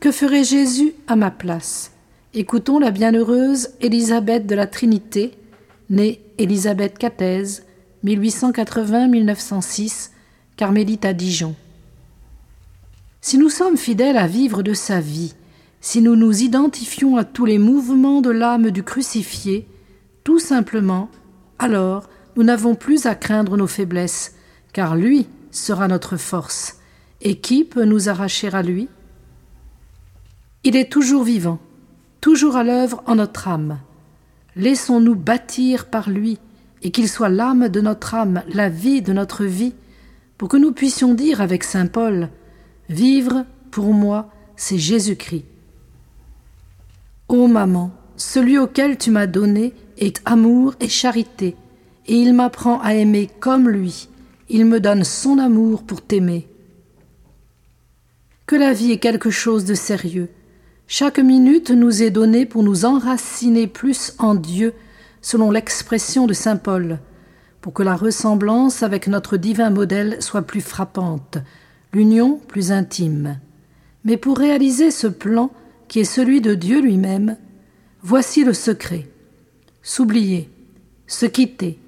que ferait Jésus à ma place? Écoutons la bienheureuse Élisabeth de la Trinité, née Élisabeth Catèse, 1880-1906, carmélite à Dijon. Si nous sommes fidèles à vivre de sa vie, si nous nous identifions à tous les mouvements de l'âme du crucifié, tout simplement, alors nous n'avons plus à craindre nos faiblesses, car lui sera notre force. Et qui peut nous arracher à lui? Il est toujours vivant, toujours à l'œuvre en notre âme. Laissons-nous bâtir par lui, et qu'il soit l'âme de notre âme, la vie de notre vie, pour que nous puissions dire avec saint Paul Vivre, pour moi, c'est Jésus-Christ. Ô maman, celui auquel tu m'as donné est amour et charité, et il m'apprend à aimer comme lui, il me donne son amour pour t'aimer. Que la vie est quelque chose de sérieux. Chaque minute nous est donnée pour nous enraciner plus en Dieu, selon l'expression de saint Paul, pour que la ressemblance avec notre divin modèle soit plus frappante, l'union plus intime. Mais pour réaliser ce plan qui est celui de Dieu lui-même, voici le secret. S'oublier, se quitter,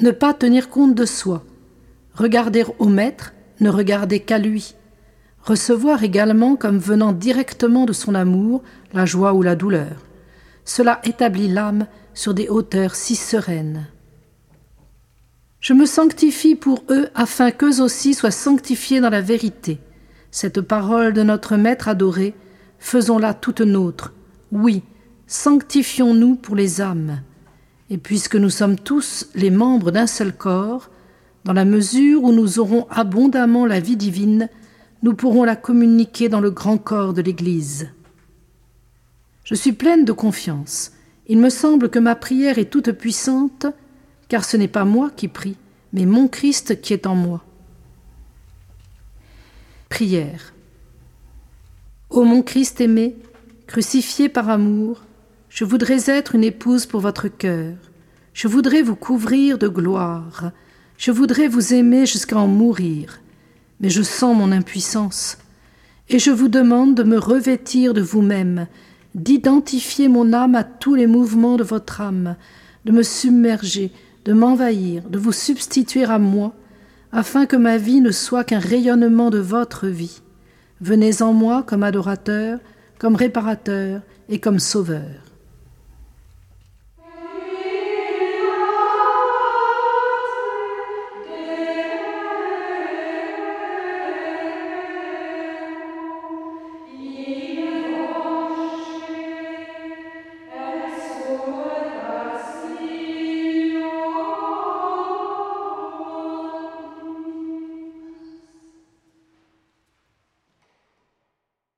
ne pas tenir compte de soi, regarder au Maître, ne regarder qu'à lui, recevoir également comme venant directement de son amour la joie ou la douleur. Cela établit l'âme sur des hauteurs si sereines. Je me sanctifie pour eux afin qu'eux aussi soient sanctifiés dans la vérité. Cette parole de notre Maître adoré, faisons-la toute nôtre. Oui, sanctifions-nous pour les âmes. Et puisque nous sommes tous les membres d'un seul corps, dans la mesure où nous aurons abondamment la vie divine, nous pourrons la communiquer dans le grand corps de l'Église. Je suis pleine de confiance. Il me semble que ma prière est toute puissante car ce n'est pas moi qui prie, mais mon Christ qui est en moi. Prière. Ô mon Christ aimé, crucifié par amour, je voudrais être une épouse pour votre cœur, je voudrais vous couvrir de gloire, je voudrais vous aimer jusqu'à en mourir, mais je sens mon impuissance, et je vous demande de me revêtir de vous-même, d'identifier mon âme à tous les mouvements de votre âme, de me submerger, de m'envahir, de vous substituer à moi, afin que ma vie ne soit qu'un rayonnement de votre vie. Venez en moi comme adorateur, comme réparateur et comme sauveur.